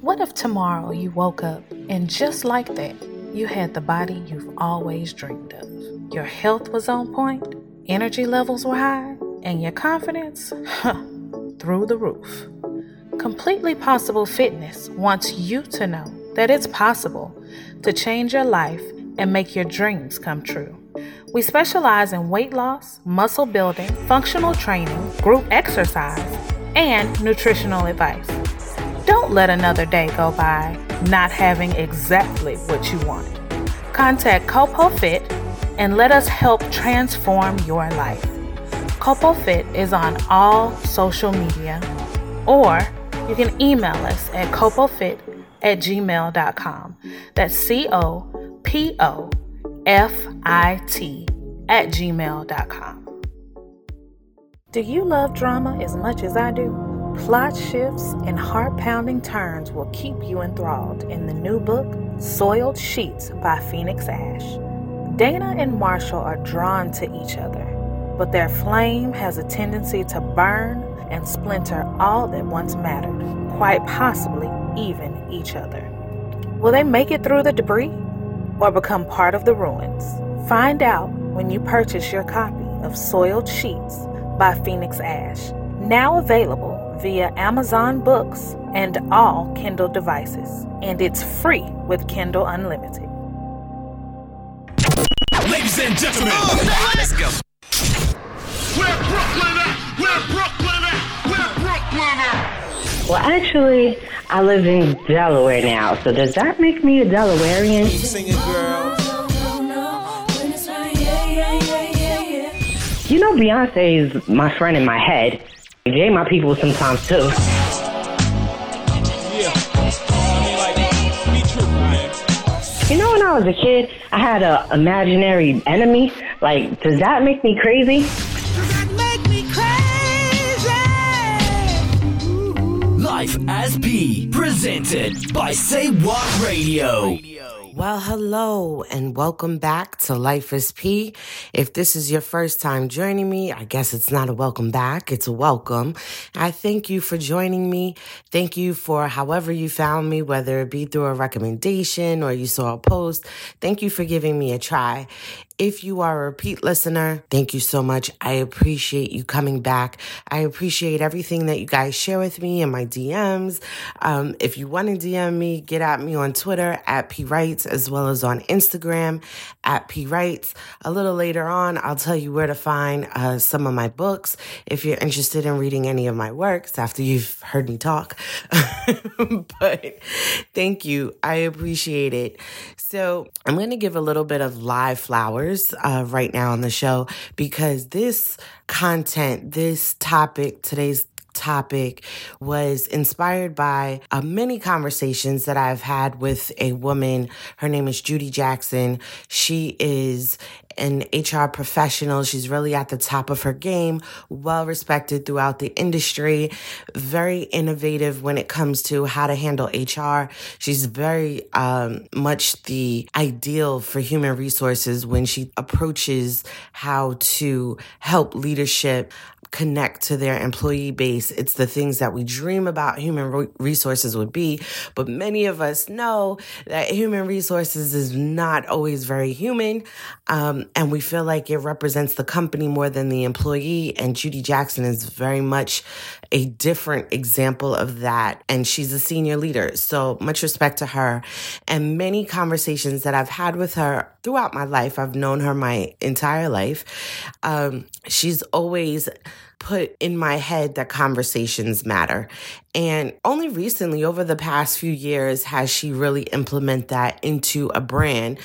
What if tomorrow you woke up and just like that, you had the body you've always dreamed of? Your health was on point, energy levels were high, and your confidence, huh, through the roof. Completely Possible Fitness wants you to know that it's possible to change your life and make your dreams come true. We specialize in weight loss, muscle building, functional training, group exercise, and nutritional advice. Don't let another day go by not having exactly what you want. Contact Copo Fit and let us help transform your life. Copo Fit is on all social media, or you can email us at copofit at gmail.com. That's C O P O F I T at gmail.com. Do you love drama as much as I do? Plot shifts and heart pounding turns will keep you enthralled in the new book, Soiled Sheets by Phoenix Ash. Dana and Marshall are drawn to each other, but their flame has a tendency to burn and splinter all that once mattered, quite possibly even each other. Will they make it through the debris or become part of the ruins? Find out when you purchase your copy of Soiled Sheets by Phoenix Ash, now available via Amazon Books and all Kindle devices, and it's free with Kindle Unlimited. Ladies and gentlemen, let's go. Where Brooklyn eh? at? Where Brooklyn eh? at? Where Brooklyn at? Well, actually, I live in Delaware now, so does that make me a Delawarean? Singing girl. You know, Beyonce is my friend in my head. Jay, my people sometimes too. Yeah. I mean, like, be true, man. You know, when I was a kid, I had an imaginary enemy. Like, does that make me crazy? Life as P, presented by Say What Radio. Well, hello and welcome back to Life is P. If this is your first time joining me, I guess it's not a welcome back, it's a welcome. I thank you for joining me. Thank you for however you found me, whether it be through a recommendation or you saw a post. Thank you for giving me a try. If you are a repeat listener, thank you so much. I appreciate you coming back. I appreciate everything that you guys share with me in my DMs. Um, if you want to DM me, get at me on Twitter at P Writes as well as on Instagram at P Writes. A little later on, I'll tell you where to find uh, some of my books if you're interested in reading any of my works after you've heard me talk. but thank you. I appreciate it. So I'm going to give a little bit of live flowers uh, right now on the show because this content, this topic, today's topic was inspired by uh, many conversations that I've had with a woman. Her name is Judy Jackson. She is an HR professional. She's really at the top of her game, well respected throughout the industry, very innovative when it comes to how to handle HR. She's very um, much the ideal for human resources when she approaches how to help leadership connect to their employee base. It's the things that we dream about human resources would be. But many of us know that human resources is not always very human. Um, and we feel like it represents the company more than the employee. And Judy Jackson is very much a different example of that. And she's a senior leader. So much respect to her. And many conversations that I've had with her throughout my life, I've known her my entire life. Um, she's always put in my head that conversations matter. And only recently, over the past few years, has she really implement that into a brand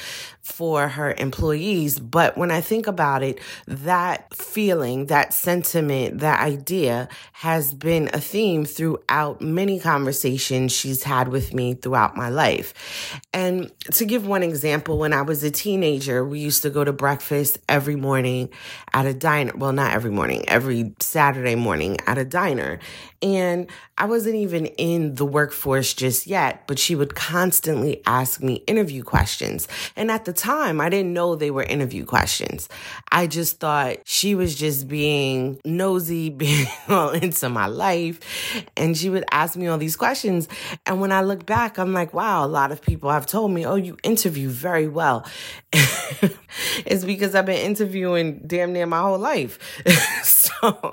for her employees. But when I think about it, that feeling, that sentiment, that idea has been a theme throughout many conversations she's had with me throughout my life. And to give one example, when I was a teenager, we used to go to breakfast every morning at a diner. Well, not every morning, every Saturday morning at a diner. And I wasn't even in the workforce just yet, but she would constantly ask me interview questions. And at the time, I didn't know they were interview questions. I just thought she was just being nosy, being all into my life. And she would ask me all these questions. And when I look back, I'm like, wow, a lot of people have told me, oh, you interview very well. it's because I've been interviewing damn near my whole life. so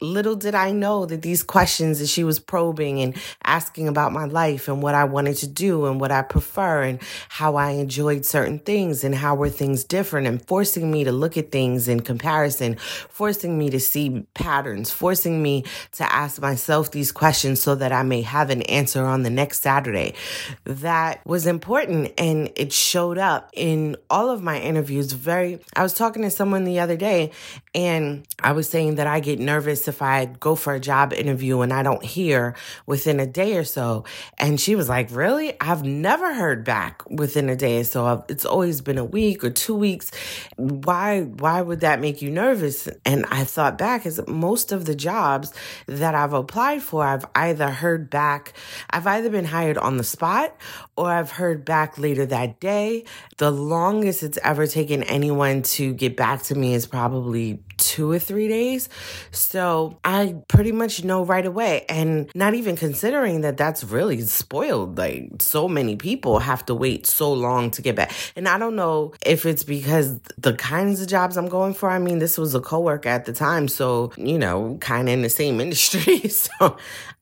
little did I know that these questions that she was probing and asking about my life and what I wanted to do and what I prefer and how I enjoyed certain things and how were things different and forcing me to look at things in comparison, forcing me to see patterns, forcing me to ask myself these questions so that I may have an answer on the next Saturday. That was important and it showed up in all of my interviews very I was talking to someone the other day and I was saying that I get nervous if I go for a job interview and I don't hear within a day or so. And she was like, Really? I've never heard back within a day or so. It's always been a week or two weeks. Why why would that make you nervous? And I thought back is most of the jobs that I've applied for, I've either heard back, I've either been hired on the spot or I've heard back later that day. The longest it's ever taken anyone to get back to me is probably two or three days. So I pretty much know right away. And not even considering that that's really spoiled. Like so many people have to wait so long to get back. And I don't know if it's because the kinds of jobs I'm going for. I mean, this was a coworker at the time. So, you know, kind of in the same industry. so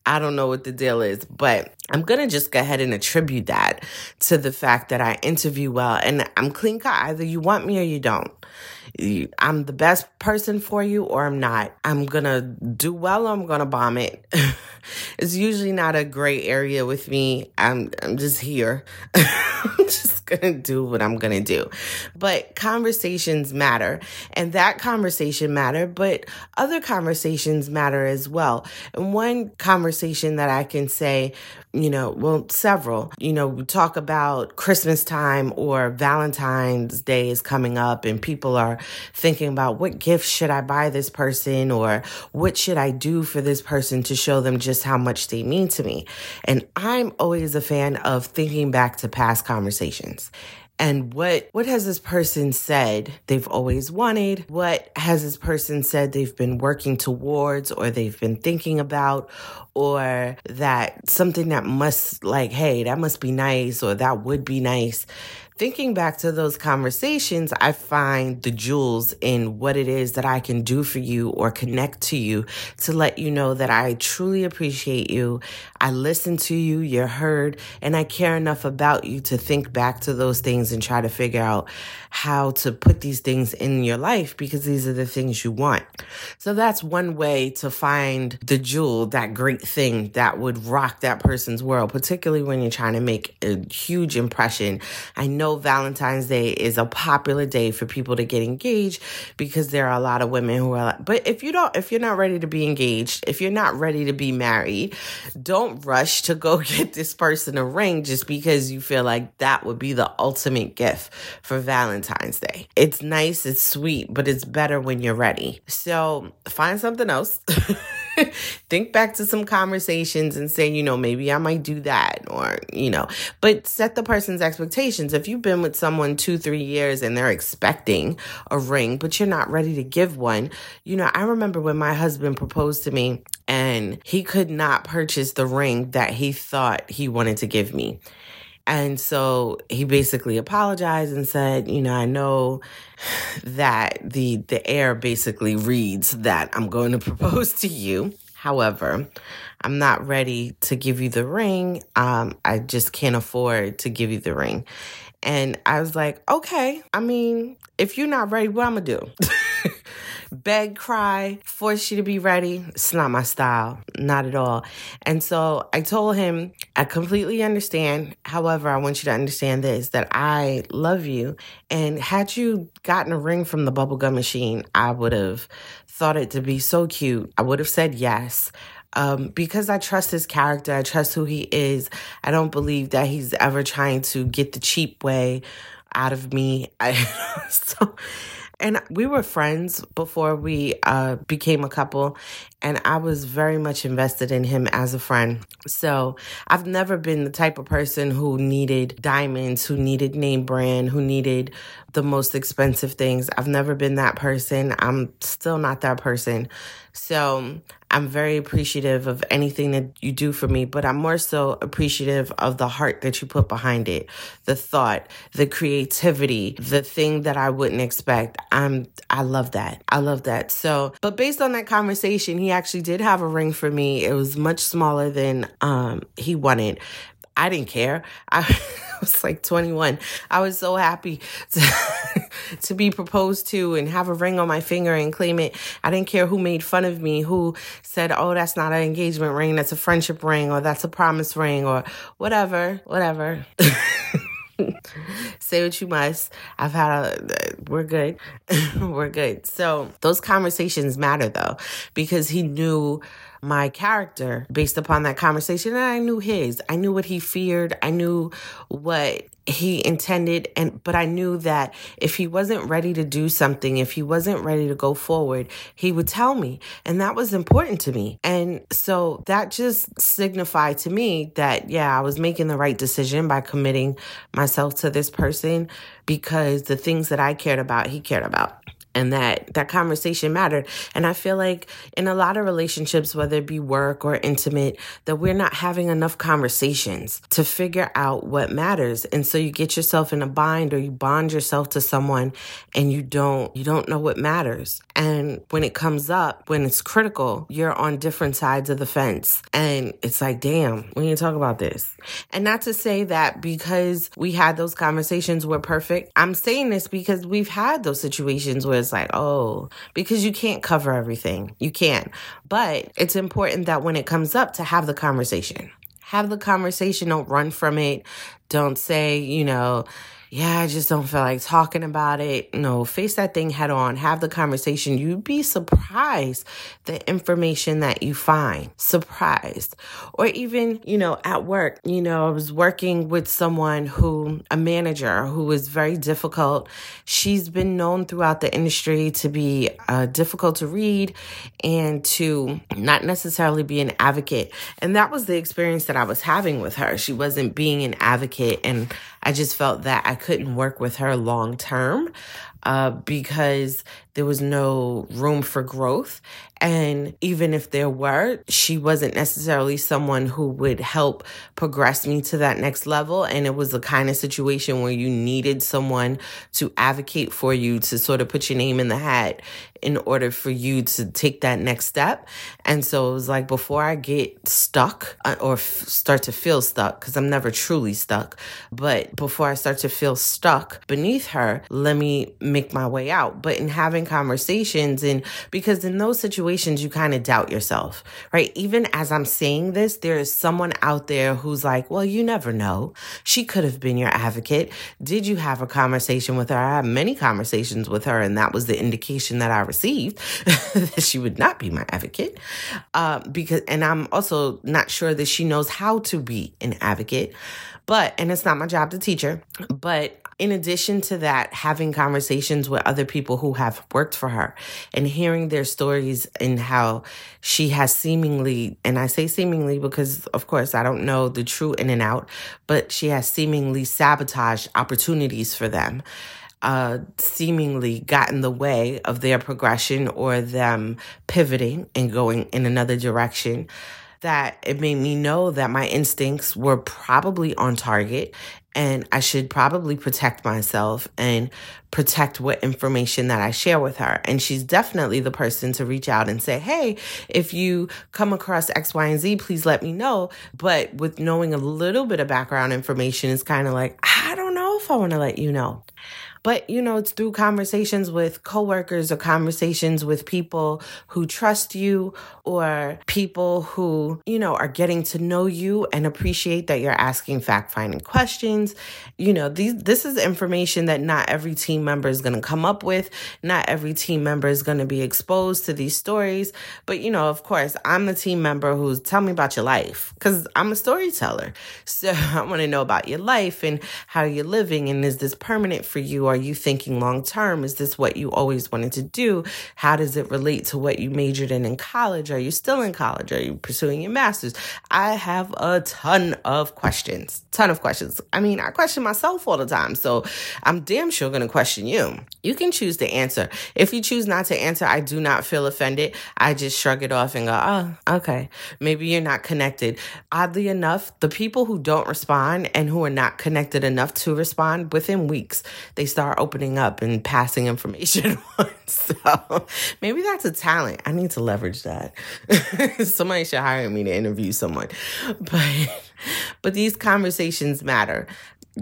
I don't know what the deal is, but I'm going to just go ahead and attribute that to the fact that I interview well and I'm clean cut. Either you want me or you don't. I'm the best person for you or I'm not. I'm going to do well or I'm going to bomb it. it's usually not a gray area with me. I'm I'm just here. I'm just going to do what I'm going to do. But conversations matter and that conversation matter, but other conversations matter as well. And one conversation that I can say you know, well, several. You know, we talk about Christmas time or Valentine's Day is coming up, and people are thinking about what gift should I buy this person or what should I do for this person to show them just how much they mean to me. And I'm always a fan of thinking back to past conversations and what what has this person said they've always wanted what has this person said they've been working towards or they've been thinking about or that something that must like hey that must be nice or that would be nice thinking back to those conversations, I find the jewels in what it is that I can do for you or connect to you to let you know that I truly appreciate you. I listen to you, you're heard, and I care enough about you to think back to those things and try to figure out how to put these things in your life because these are the things you want. So that's one way to find the jewel, that great thing that would rock that person's world, particularly when you're trying to make a huge impression. I know Valentine's Day is a popular day for people to get engaged because there are a lot of women who are like, but if you don't, if you're not ready to be engaged, if you're not ready to be married, don't rush to go get this person a ring just because you feel like that would be the ultimate gift for Valentine's Day. It's nice, it's sweet, but it's better when you're ready. So find something else. Think back to some conversations and say, you know, maybe I might do that or, you know, but set the person's expectations. If you've been with someone two, three years and they're expecting a ring, but you're not ready to give one, you know, I remember when my husband proposed to me and he could not purchase the ring that he thought he wanted to give me. And so he basically apologized and said, you know, I know that the the air basically reads that I'm going to propose to you. However, I'm not ready to give you the ring. Um, I just can't afford to give you the ring. And I was like, okay, I mean, if you're not ready, what I'm gonna do? beg, cry, force you to be ready. It's not my style, not at all. And so I told him, I completely understand. However, I want you to understand this that I love you. And had you gotten a ring from the bubblegum machine, I would have thought it to be so cute. I would have said yes. Um, because I trust his character, I trust who he is. I don't believe that he's ever trying to get the cheap way out of me. I, so, and we were friends before we uh, became a couple, and I was very much invested in him as a friend. So I've never been the type of person who needed diamonds, who needed name brand, who needed the most expensive things. I've never been that person. I'm still not that person. So I'm very appreciative of anything that you do for me, but I'm more so appreciative of the heart that you put behind it, the thought, the creativity, the thing that I wouldn't expect. I'm I love that. I love that. So, but based on that conversation, he actually did have a ring for me. It was much smaller than um he wanted. I didn't care. I was like 21. I was so happy to, to be proposed to and have a ring on my finger and claim it. I didn't care who made fun of me, who said, oh, that's not an engagement ring, that's a friendship ring, or that's a promise ring, or whatever, whatever. Say what you must. I've had a, we're good. we're good. So those conversations matter though, because he knew my character based upon that conversation and I knew his. I knew what he feared. I knew what he intended and but I knew that if he wasn't ready to do something, if he wasn't ready to go forward, he would tell me. And that was important to me. And so that just signified to me that yeah, I was making the right decision by committing myself to this person because the things that I cared about, he cared about and that that conversation mattered. And i feel like in a lot of relationships whether it be work or intimate that we're not having enough conversations to figure out what matters. And so you get yourself in a bind or you bond yourself to someone and you don't you don't know what matters. And when it comes up when it's critical you're on different sides of the fence. And it's like damn we need to talk about this. And not to say that because we had those conversations we're perfect. I'm saying this because we've had those situations where it's like, oh, because you can't cover everything. You can't. But it's important that when it comes up to have the conversation. Have the conversation, don't run from it. Don't say, you know, yeah, I just don't feel like talking about it. No, face that thing head on, have the conversation. You'd be surprised the information that you find. Surprised. Or even, you know, at work, you know, I was working with someone who, a manager who was very difficult. She's been known throughout the industry to be uh, difficult to read and to not necessarily be an advocate. And that was the experience that I was having with her. She wasn't being an advocate. And I just felt that I couldn't work with her long term uh, because there was no room for growth. And even if there were, she wasn't necessarily someone who would help progress me to that next level. And it was the kind of situation where you needed someone to advocate for you to sort of put your name in the hat in order for you to take that next step. And so it was like before I get stuck uh, or f- start to feel stuck, because I'm never truly stuck, but before I start to feel stuck beneath her, let me make my way out. But in having conversations, and because in those situations, you kind of doubt yourself, right? Even as I'm saying this, there is someone out there who's like, well, you never know. She could have been your advocate. Did you have a conversation with her? I had many conversations with her, and that was the indication that I received that she would not be my advocate. Uh, because, and I'm also not sure that she knows how to be an advocate. But, and it's not my job to teach her, but in addition to that, having conversations with other people who have worked for her and hearing their stories and how she has seemingly, and I say seemingly because, of course, I don't know the true in and out, but she has seemingly sabotaged opportunities for them uh, seemingly got in the way of their progression or them pivoting and going in another direction that it made me know that my instincts were probably on target and I should probably protect myself and protect what information that I share with her. And she's definitely the person to reach out and say, Hey, if you come across X, Y, and Z, please let me know. But with knowing a little bit of background information, it's kind of like, I don't know if I want to let you know. But, you know, it's through conversations with coworkers or conversations with people who trust you or people who, you know, are getting to know you and appreciate that you're asking fact finding questions. You know, these this is information that not every team member is going to come up with. Not every team member is going to be exposed to these stories. But, you know, of course, I'm the team member who's tell me about your life because I'm a storyteller. So I want to know about your life and how you're living. And is this permanent for you? Are you thinking long term? Is this what you always wanted to do? How does it relate to what you majored in in college? Are you still in college? Are you pursuing your master's? I have a ton of questions, ton of questions. I mean, I question myself all the time. So I'm damn sure going to question you. You can choose to answer. If you choose not to answer, I do not feel offended. I just shrug it off and go, oh, okay. Maybe you're not connected. Oddly enough, the people who don't respond and who are not connected enough to respond within weeks, they start opening up and passing information on. So maybe that's a talent. I need to leverage that. Somebody should hire me to interview someone. But but these conversations matter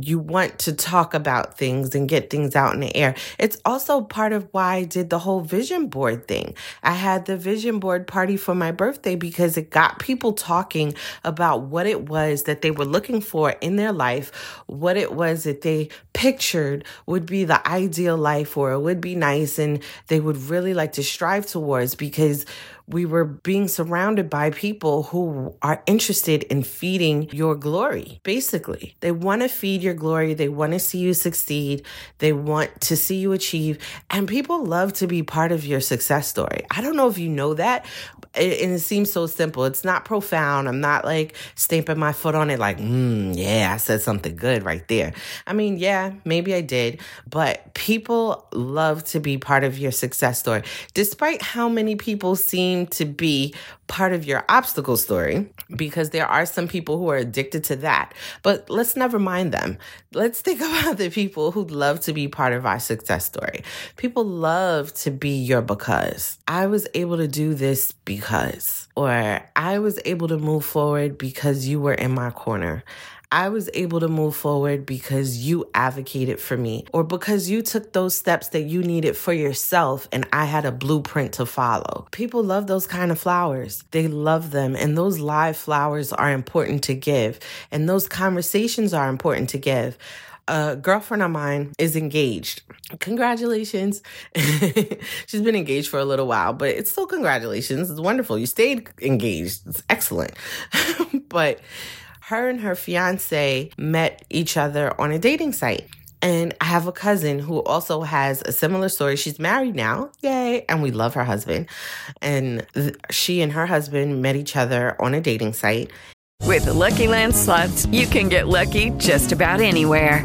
you want to talk about things and get things out in the air. It's also part of why I did the whole vision board thing. I had the vision board party for my birthday because it got people talking about what it was that they were looking for in their life, what it was that they pictured would be the ideal life or it would be nice and they would really like to strive towards because we were being surrounded by people who are interested in feeding your glory, basically. They want to feed your glory. They want to see you succeed. They want to see you achieve. And people love to be part of your success story. I don't know if you know that, and it seems so simple. It's not profound. I'm not like stamping my foot on it, like, mm, yeah, I said something good right there. I mean, yeah, maybe I did, but people love to be part of your success story. Despite how many people seem to be part of your obstacle story, because there are some people who are addicted to that. But let's never mind them. Let's think about the people who love to be part of our success story. People love to be your because. I was able to do this because, or I was able to move forward because you were in my corner. I was able to move forward because you advocated for me or because you took those steps that you needed for yourself and I had a blueprint to follow. People love those kind of flowers. They love them. And those live flowers are important to give. And those conversations are important to give a girlfriend of mine is engaged. Congratulations. She's been engaged for a little while, but it's still congratulations. It's wonderful. You stayed engaged. It's excellent. but her and her fiance met each other on a dating site. And I have a cousin who also has a similar story. She's married now, yay, and we love her husband. And th- she and her husband met each other on a dating site. With Lucky Land slots, you can get lucky just about anywhere.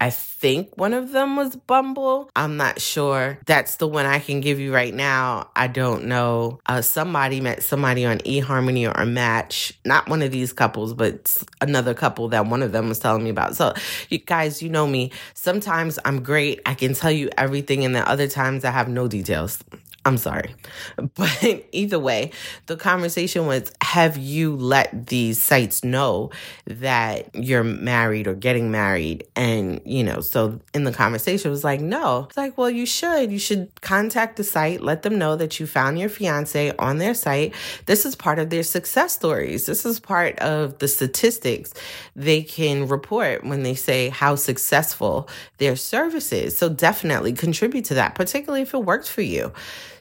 I think one of them was Bumble. I'm not sure. That's the one I can give you right now. I don't know. Uh, somebody met somebody on eHarmony or Match. Not one of these couples, but another couple that one of them was telling me about. So, you guys, you know me. Sometimes I'm great. I can tell you everything, and then other times I have no details. I'm sorry. But either way, the conversation was have you let these sites know that you're married or getting married? And, you know, so in the conversation, was like, no. It's like, well, you should. You should contact the site, let them know that you found your fiance on their site. This is part of their success stories. This is part of the statistics they can report when they say how successful their service is. So definitely contribute to that, particularly if it worked for you.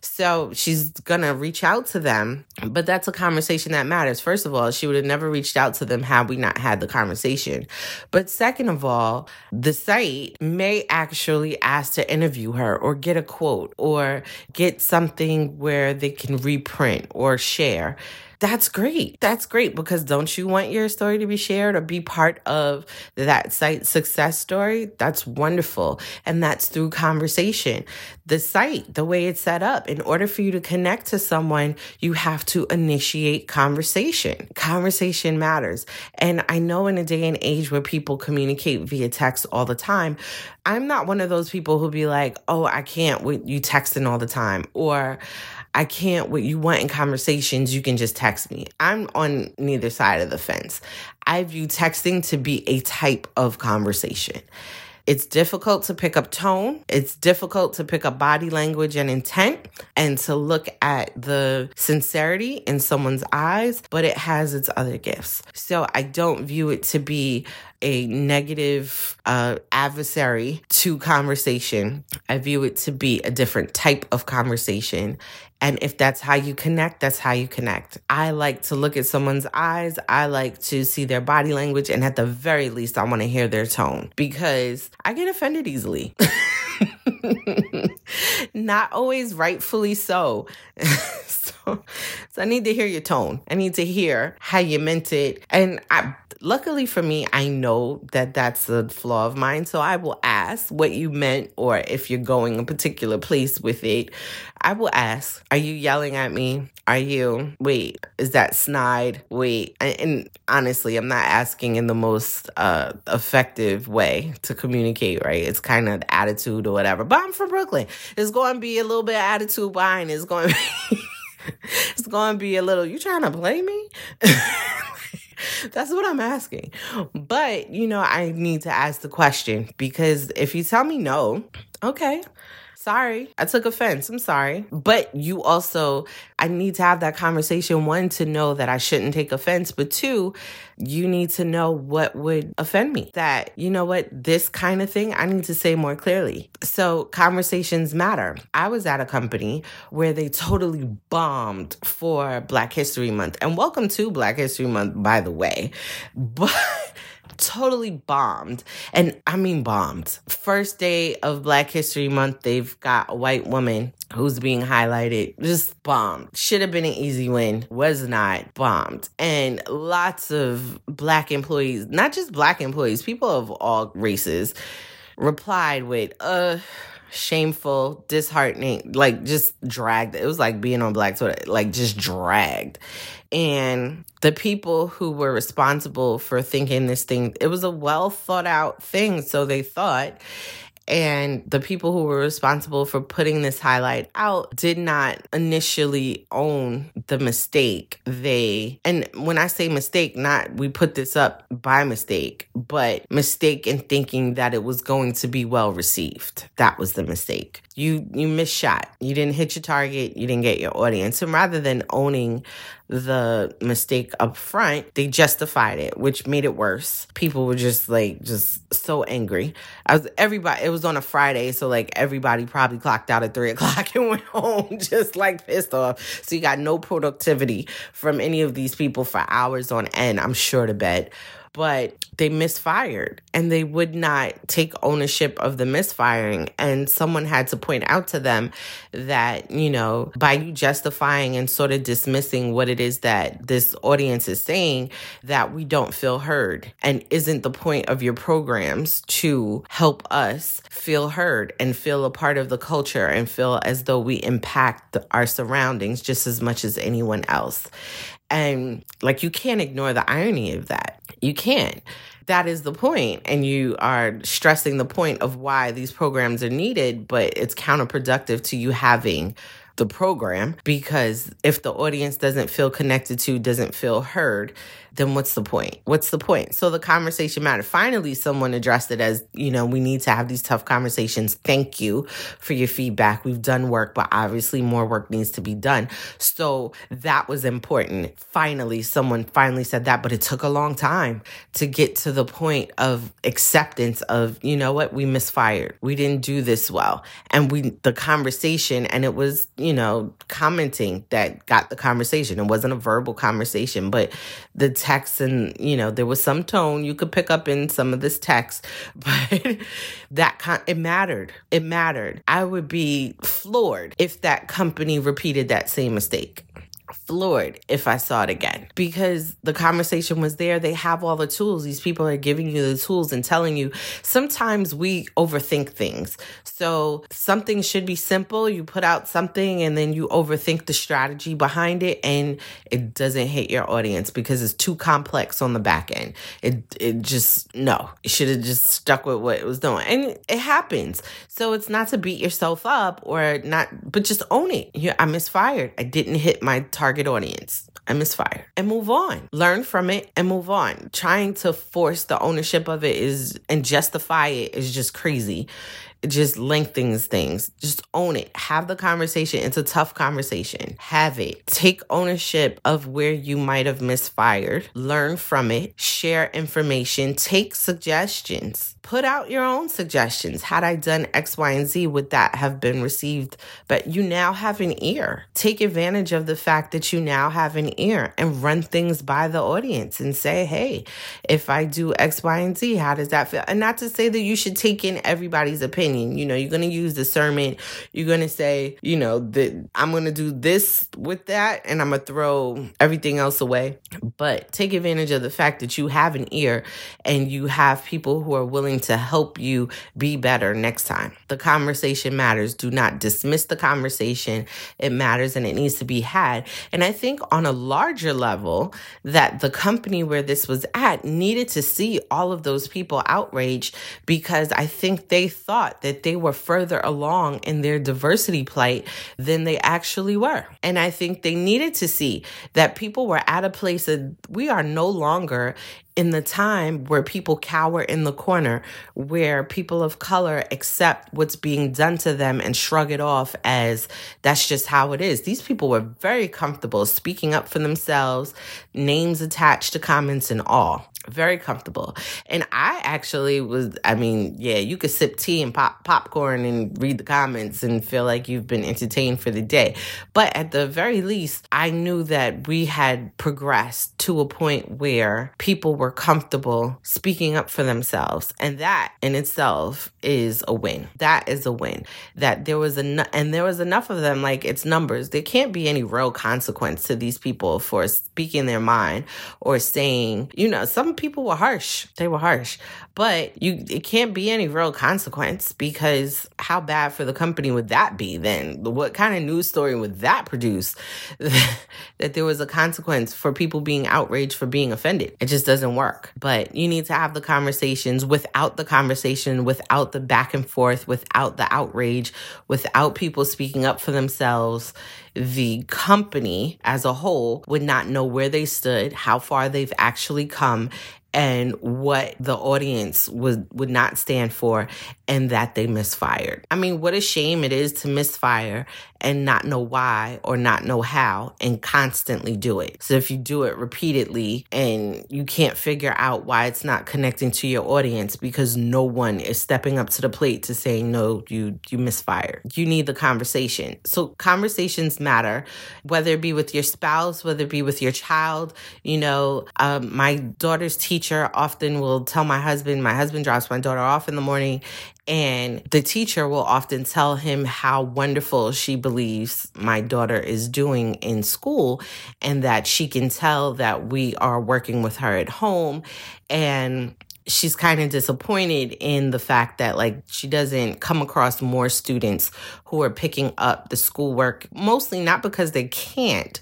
So she's going to reach out to them. But that's a conversation that matters. First of all, she would have never reached out to them had we not had the conversation. But second of all, the site may actually ask to interview her or get a quote or get something where they can reprint or share. That's great. That's great because don't you want your story to be shared or be part of that site success story? That's wonderful. And that's through conversation. The site, the way it's set up, in order for you to connect to someone, you have to initiate conversation. Conversation matters. And I know in a day and age where people communicate via text all the time, I'm not one of those people who be like, oh, I can't with you texting all the time. Or I can't, what you want in conversations, you can just text me. I'm on neither side of the fence. I view texting to be a type of conversation. It's difficult to pick up tone. It's difficult to pick up body language and intent and to look at the sincerity in someone's eyes, but it has its other gifts. So I don't view it to be a negative uh, adversary to conversation. I view it to be a different type of conversation. And if that's how you connect, that's how you connect. I like to look at someone's eyes. I like to see their body language. And at the very least, I want to hear their tone because I get offended easily. Not always rightfully so. so. I need to hear your tone. I need to hear how you meant it. And I luckily for me, I know that that's a flaw of mine. So I will ask what you meant, or if you're going a particular place with it, I will ask, Are you yelling at me? Are you, wait, is that snide? Wait. And, and honestly, I'm not asking in the most uh, effective way to communicate, right? It's kind of attitude or whatever. But I'm from Brooklyn. It's going to be a little bit of attitude behind. It's going to be. it's going to be a little, you trying to play me? That's what I'm asking. But, you know, I need to ask the question because if you tell me no, okay, sorry. I took offense. I'm sorry. But you also, I need to have that conversation. One, to know that I shouldn't take offense, but two, you need to know what would offend me. That, you know what, this kind of thing, I need to say more clearly. So conversations matter. I was at a company where they totally bombed for Black History Month. And welcome to Black History Month, by the way. But totally bombed. And I mean bombed. First day of Black History Month, they've got a white woman who's being highlighted. Just bombed. Should have been an easy win. Was not bombed. And lots of black employees, not just black employees, people of all races replied with, uh, shameful, disheartening, like just dragged. It was like being on Black Twitter, like just dragged. And the people who were responsible for thinking this thing, it was a well thought out thing. So they thought. And the people who were responsible for putting this highlight out did not initially own the mistake. They, and when I say mistake, not we put this up by mistake, but mistake in thinking that it was going to be well received. That was the mistake. You you missed shot. You didn't hit your target. You didn't get your audience. And rather than owning the mistake up front, they justified it, which made it worse. People were just like just so angry. I was everybody it was on a Friday, so like everybody probably clocked out at three o'clock and went home just like pissed off. So you got no productivity from any of these people for hours on end, I'm sure to bet but they misfired and they would not take ownership of the misfiring. And someone had to point out to them that, you know, by you justifying and sort of dismissing what it is that this audience is saying, that we don't feel heard. And isn't the point of your programs to help us feel heard and feel a part of the culture and feel as though we impact our surroundings just as much as anyone else? And like, you can't ignore the irony of that. You can't. That is the point. And you are stressing the point of why these programs are needed, but it's counterproductive to you having the program because if the audience doesn't feel connected to, doesn't feel heard, then what's the point? What's the point? So the conversation mattered. Finally, someone addressed it as, you know, we need to have these tough conversations. Thank you for your feedback. We've done work, but obviously more work needs to be done. So that was important. Finally, someone finally said that, but it took a long time to get to the point of acceptance of, you know what, we misfired. We didn't do this well. And we, the conversation, and it was, you know, commenting that got the conversation. It wasn't a verbal conversation, but the text and you know there was some tone you could pick up in some of this text but that con- it mattered. It mattered. I would be floored if that company repeated that same mistake floored if I saw it again because the conversation was there. They have all the tools. These people are giving you the tools and telling you. Sometimes we overthink things. So something should be simple. You put out something and then you overthink the strategy behind it and it doesn't hit your audience because it's too complex on the back end. It it just no. You should have just stuck with what it was doing. And it happens. So it's not to beat yourself up or not but just own it. I misfired. I didn't hit my target audience. I misfired and move on. Learn from it and move on. Trying to force the ownership of it is and justify it is just crazy just lengthens things. Just own it. Have the conversation. It's a tough conversation. Have it. Take ownership of where you might have misfired. Learn from it. Share information. Take suggestions. Put out your own suggestions. Had I done X, Y, and Z, would that have been received? But you now have an ear. Take advantage of the fact that you now have an ear and run things by the audience and say, hey, if I do X, Y, and Z, how does that feel? And not to say that you should take in everybody's opinion opinion. You know, you're going to use discernment. You're going to say, you know, that I'm going to do this with that and I'm going to throw everything else away. But take advantage of the fact that you have an ear and you have people who are willing to help you be better next time. The conversation matters. Do not dismiss the conversation. It matters and it needs to be had. And I think on a larger level, that the company where this was at needed to see all of those people outraged because I think they thought that they were further along in their diversity plight than they actually were. And I think they needed to see that people were at a place that we are no longer in the time where people cower in the corner, where people of color accept what's being done to them and shrug it off as that's just how it is. These people were very comfortable speaking up for themselves, names attached to comments and all very comfortable. And I actually was, I mean, yeah, you could sip tea and pop popcorn and read the comments and feel like you've been entertained for the day. But at the very least, I knew that we had progressed to a point where people were comfortable speaking up for themselves. And that in itself is a win. That is a win. That there was enough, and there was enough of them, like it's numbers. There can't be any real consequence to these people for speaking their mind or saying, you know, some people were harsh. They were harsh. But you it can't be any real consequence because how bad for the company would that be then? What kind of news story would that produce that there was a consequence for people being outraged for being offended? It just doesn't work. But you need to have the conversations without the conversation, without the back and forth, without the outrage, without people speaking up for themselves the company as a whole would not know where they stood, how far they've actually come, and what the audience would would not stand for and that they misfired. I mean, what a shame it is to misfire and not know why or not know how and constantly do it. So if you do it repeatedly and you can't figure out why it's not connecting to your audience because no one is stepping up to the plate to say no, you you misfired. You need the conversation. So conversations matter, whether it be with your spouse, whether it be with your child. You know, um, my daughter's teacher often will tell my husband, my husband drops my daughter off in the morning and the teacher will often tell him how wonderful she believes my daughter is doing in school and that she can tell that we are working with her at home. And she's kind of disappointed in the fact that like she doesn't come across more students who are picking up the schoolwork mostly not because they can't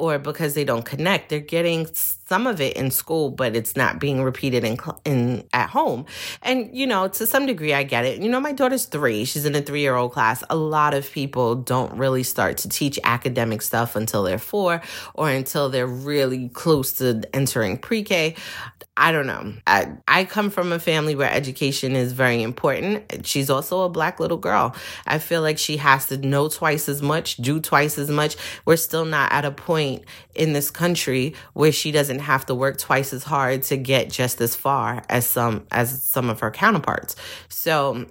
or because they don't connect. They're getting some of it in school, but it's not being repeated in in at home. And you know, to some degree, I get it. You know, my daughter's three; she's in a three year old class. A lot of people don't really start to teach academic stuff until they're four or until they're really close to entering pre K. I don't know. I, I come from a family where education is very important. She's also a black little girl. I feel like she has to know twice as much, do twice as much. We're still not at a point in this country where she doesn't have to work twice as hard to get just as far as some as some of her counterparts. So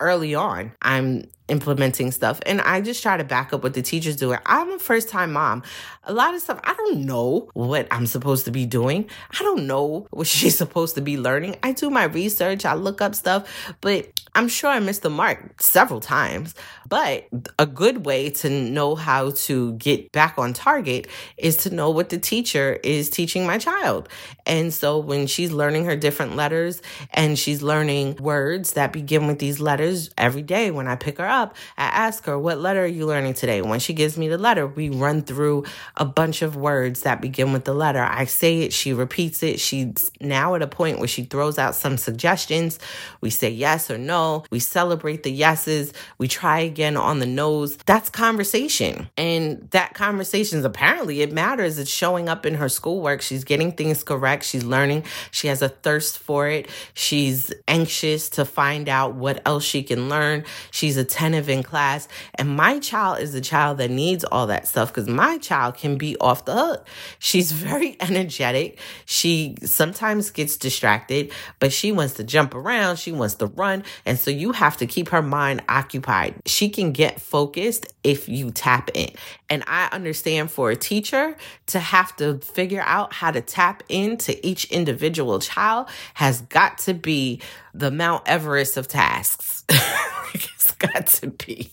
early on, I'm implementing stuff. And I just try to back up what the teachers do. I'm a first time mom. A lot of stuff, I don't know what I'm supposed to be doing. I don't know what she's supposed to be learning. I do my research, I look up stuff, but I'm sure I missed the mark several times. But a good way to know how to get back on target is to know what the teacher is teaching my child. And so when she's learning her different letters and she's learning words that begin with these letters every day when I pick her up, I ask her, What letter are you learning today? When she gives me the letter, we run through a bunch of words that begin with the letter. I say it, she repeats it. She's now at a point where she throws out some suggestions. We say yes or no. We celebrate the yeses. We try again on the nose. That's conversation. And that conversation is apparently it matters. It's showing up in her schoolwork. She's getting things correct. She's learning. She has a thirst for it. She's anxious to find out what else she can learn. She's attentive in class. And my child is a child that needs all that stuff because my child can be off the hook. She's very energetic. She sometimes gets distracted, but she wants to jump around. She wants to run. And so you have to keep her mind occupied. She can get focused if you tap in. And I understand for a teacher to have to figure out how to tap into each individual child has got to be the Mount Everest of tasks. it's got to be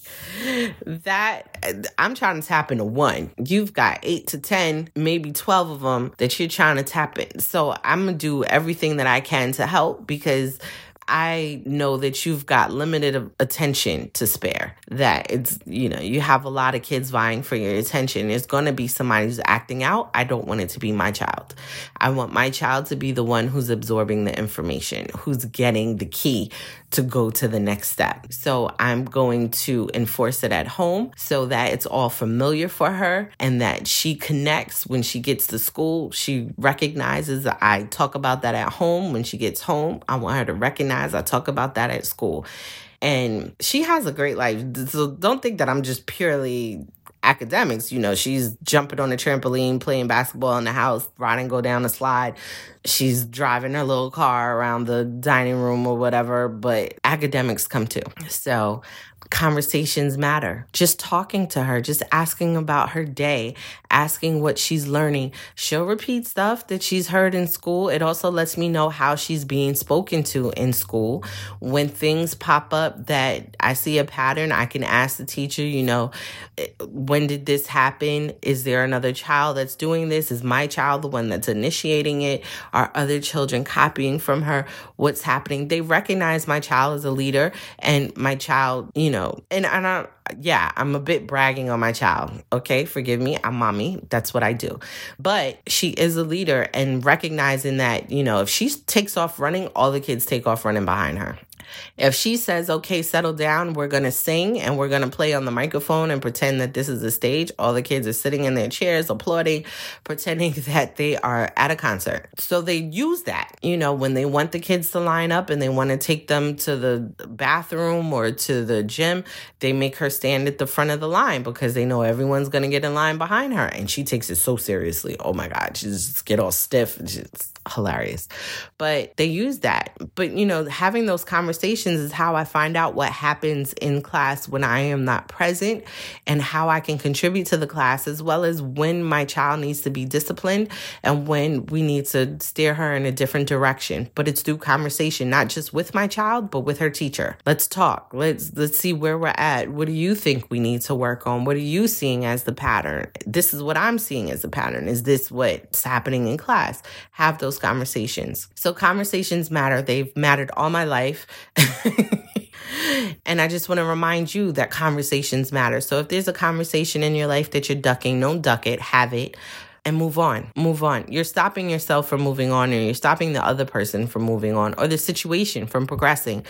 that I'm trying to tap into one. You've got eight to 10, maybe 12 of them that you're trying to tap in. So I'm going to do everything that I can to help because I know that you've got limited attention to spare. That it's, you know, you have a lot of kids vying for your attention. There's going to be somebody who's acting out. I don't want it to be my child. I want my child to be the one who's absorbing the information, who's getting the key to go to the next step. So I'm going to enforce it at home so that it's all familiar for her and that she connects when she gets to school. She recognizes that I talk about that at home. When she gets home, I want her to recognize I talk about that at school. And she has a great life. So don't think that I'm just purely academics. You know, she's jumping on the trampoline, playing basketball in the house, riding, go down the slide. She's driving her little car around the dining room or whatever, but academics come too. So conversations matter. Just talking to her, just asking about her day, asking what she's learning. She'll repeat stuff that she's heard in school. It also lets me know how she's being spoken to in school. When things pop up that I see a pattern, I can ask the teacher, you know, eh, when did this happen? Is there another child that's doing this? Is my child the one that's initiating it? Are other children copying from her? What's happening? They recognize my child as a leader and my child, you know, know, and and I yeah, I'm a bit bragging on my child. Okay, forgive me. I'm mommy. That's what I do. But she is a leader and recognizing that, you know, if she takes off running, all the kids take off running behind her. If she says, okay, settle down, we're going to sing and we're going to play on the microphone and pretend that this is a stage, all the kids are sitting in their chairs applauding, pretending that they are at a concert. So they use that, you know, when they want the kids to line up and they want to take them to the bathroom or to the gym, they make her stand at the front of the line because they know everyone's going to get in line behind her. And she takes it so seriously. Oh my God, she just get all stiff. It's hilarious. But they use that. But, you know, having those conversations is how I find out what happens in class when I am not present and how I can contribute to the class, as well as when my child needs to be disciplined and when we need to steer her in a different direction. But it's through conversation, not just with my child, but with her teacher. Let's talk. Let's let's see where we're at. What do you think we need to work on? What are you seeing as the pattern? This is what I'm seeing as a pattern. Is this what's happening in class? Have those conversations. So conversations matter. They've mattered all my life. and I just want to remind you that conversations matter. So if there's a conversation in your life that you're ducking, don't duck it, have it and move on. Move on. You're stopping yourself from moving on, or you're stopping the other person from moving on, or the situation from progressing.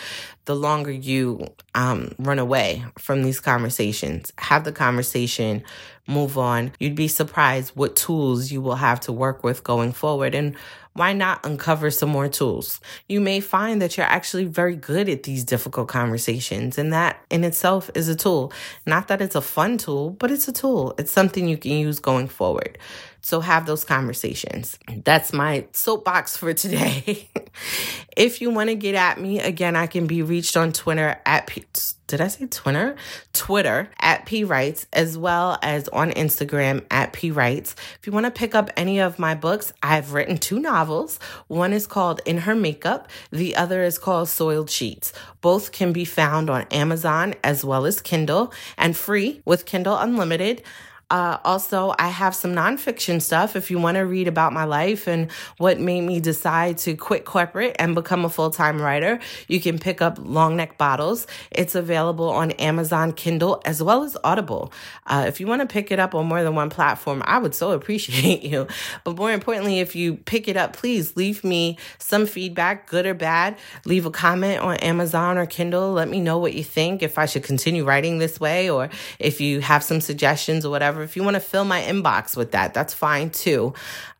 The longer you um, run away from these conversations, have the conversation, move on. You'd be surprised what tools you will have to work with going forward. And why not uncover some more tools? You may find that you're actually very good at these difficult conversations, and that in itself is a tool. Not that it's a fun tool, but it's a tool. It's something you can use going forward. So have those conversations. That's my soapbox for today. if you want to get at me, again, I can be reached on Twitter at P- did I say Twitter? Twitter at P Writes, as well as on Instagram at P Writes. If you want to pick up any of my books, I've written two novels. One is called In Her Makeup, the other is called Soiled Sheets. Both can be found on Amazon as well as Kindle and free with Kindle Unlimited. Uh, also, I have some nonfiction stuff if you want to read about my life and what made me decide to quit corporate and become a full time writer. You can pick up Long Neck Bottles. It's available on Amazon Kindle as well as Audible. Uh, if you want to pick it up on more than one platform, I would so appreciate you. But more importantly, if you pick it up, please leave me some feedback, good or bad. Leave a comment on Amazon or Kindle. Let me know what you think, if I should continue writing this way or if you have some suggestions or whatever. If you want to fill my inbox with that, that's fine too.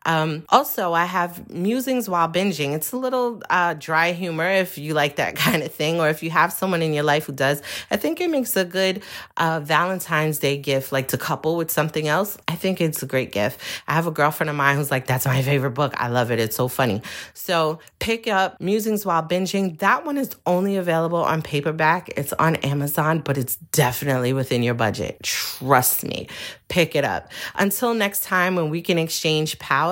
Um, also, I have musings while binging. It's a little uh, dry humor if you like that kind of thing, or if you have someone in your life who does. I think it makes a good uh, Valentine's Day gift, like to couple with something else. I think it's a great gift. I have a girlfriend of mine who's like, "That's my favorite book. I love it. It's so funny." So pick up musings while binging. That one is only available on paperback. It's on Amazon, but it's definitely within your budget. Trust me. Pick it up. Until next time, when we can exchange power.